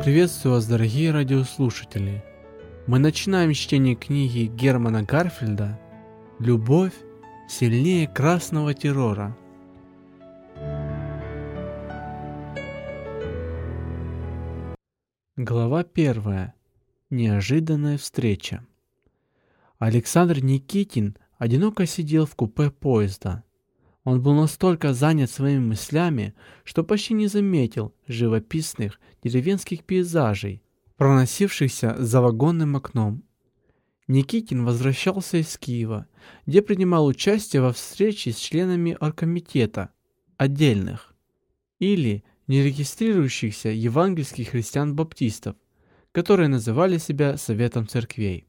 Приветствую вас, дорогие радиослушатели. Мы начинаем чтение книги Германа Гарфельда «Любовь сильнее красного террора». Глава первая. Неожиданная встреча. Александр Никитин одиноко сидел в купе поезда. Он был настолько занят своими мыслями, что почти не заметил живописных деревенских пейзажей, проносившихся за вагонным окном. Никитин возвращался из Киева, где принимал участие во встрече с членами оргкомитета отдельных или нерегистрирующихся евангельских христиан-баптистов, которые называли себя Советом Церквей.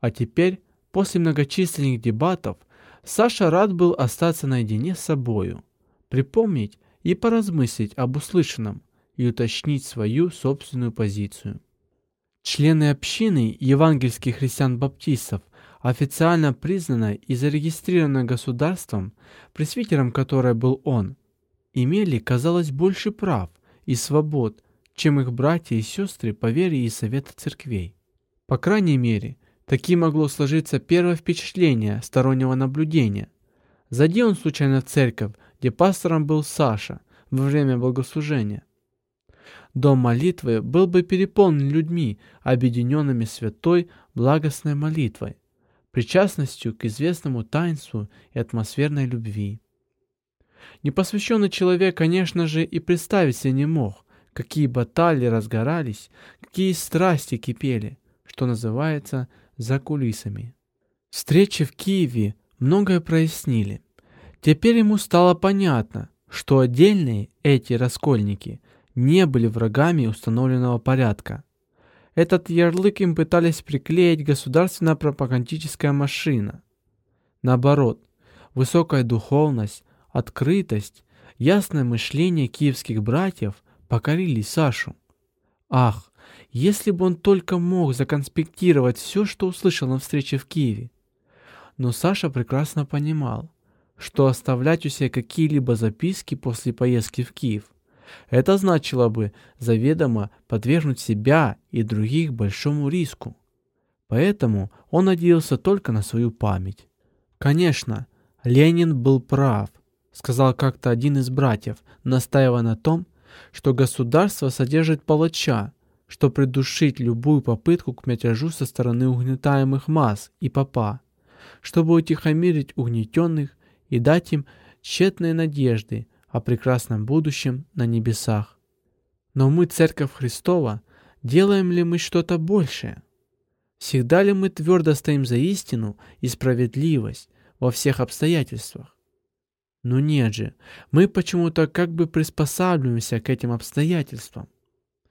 А теперь, после многочисленных дебатов, Саша рад был остаться наедине с собою, припомнить и поразмыслить об услышанном и уточнить свою собственную позицию. Члены общины евангельских христиан-баптистов, официально признанной и зарегистрированной государством, пресвитером которой был он, имели, казалось, больше прав и свобод, чем их братья и сестры по вере и совета церквей. По крайней мере, Таким могло сложиться первое впечатление стороннего наблюдения. Зайди он случайно в церковь, где пастором был Саша во время богослужения. Дом молитвы был бы переполнен людьми, объединенными святой благостной молитвой, причастностью к известному таинству и атмосферной любви. Непосвященный человек, конечно же, и представить себе не мог, какие баталии разгорались, какие страсти кипели, что называется, за кулисами. Встречи в Киеве многое прояснили. Теперь ему стало понятно, что отдельные эти раскольники не были врагами установленного порядка. Этот ярлык им пытались приклеить государственная пропагандическая машина. Наоборот, высокая духовность, открытость, ясное мышление киевских братьев покорили Сашу. Ах, если бы он только мог законспектировать все, что услышал на встрече в Киеве. Но Саша прекрасно понимал, что оставлять у себя какие-либо записки после поездки в Киев это значило бы заведомо подвергнуть себя и других большому риску. Поэтому он надеялся только на свою память. Конечно, Ленин был прав, сказал как-то один из братьев, настаивая на том, что государство содержит палача, что придушить любую попытку к мятежу со стороны угнетаемых масс и папа, чтобы утихомирить угнетенных и дать им тщетные надежды о прекрасном будущем на небесах. Но мы, Церковь Христова, делаем ли мы что-то большее? Всегда ли мы твердо стоим за истину и справедливость во всех обстоятельствах? Ну нет же, мы почему-то как бы приспосабливаемся к этим обстоятельствам.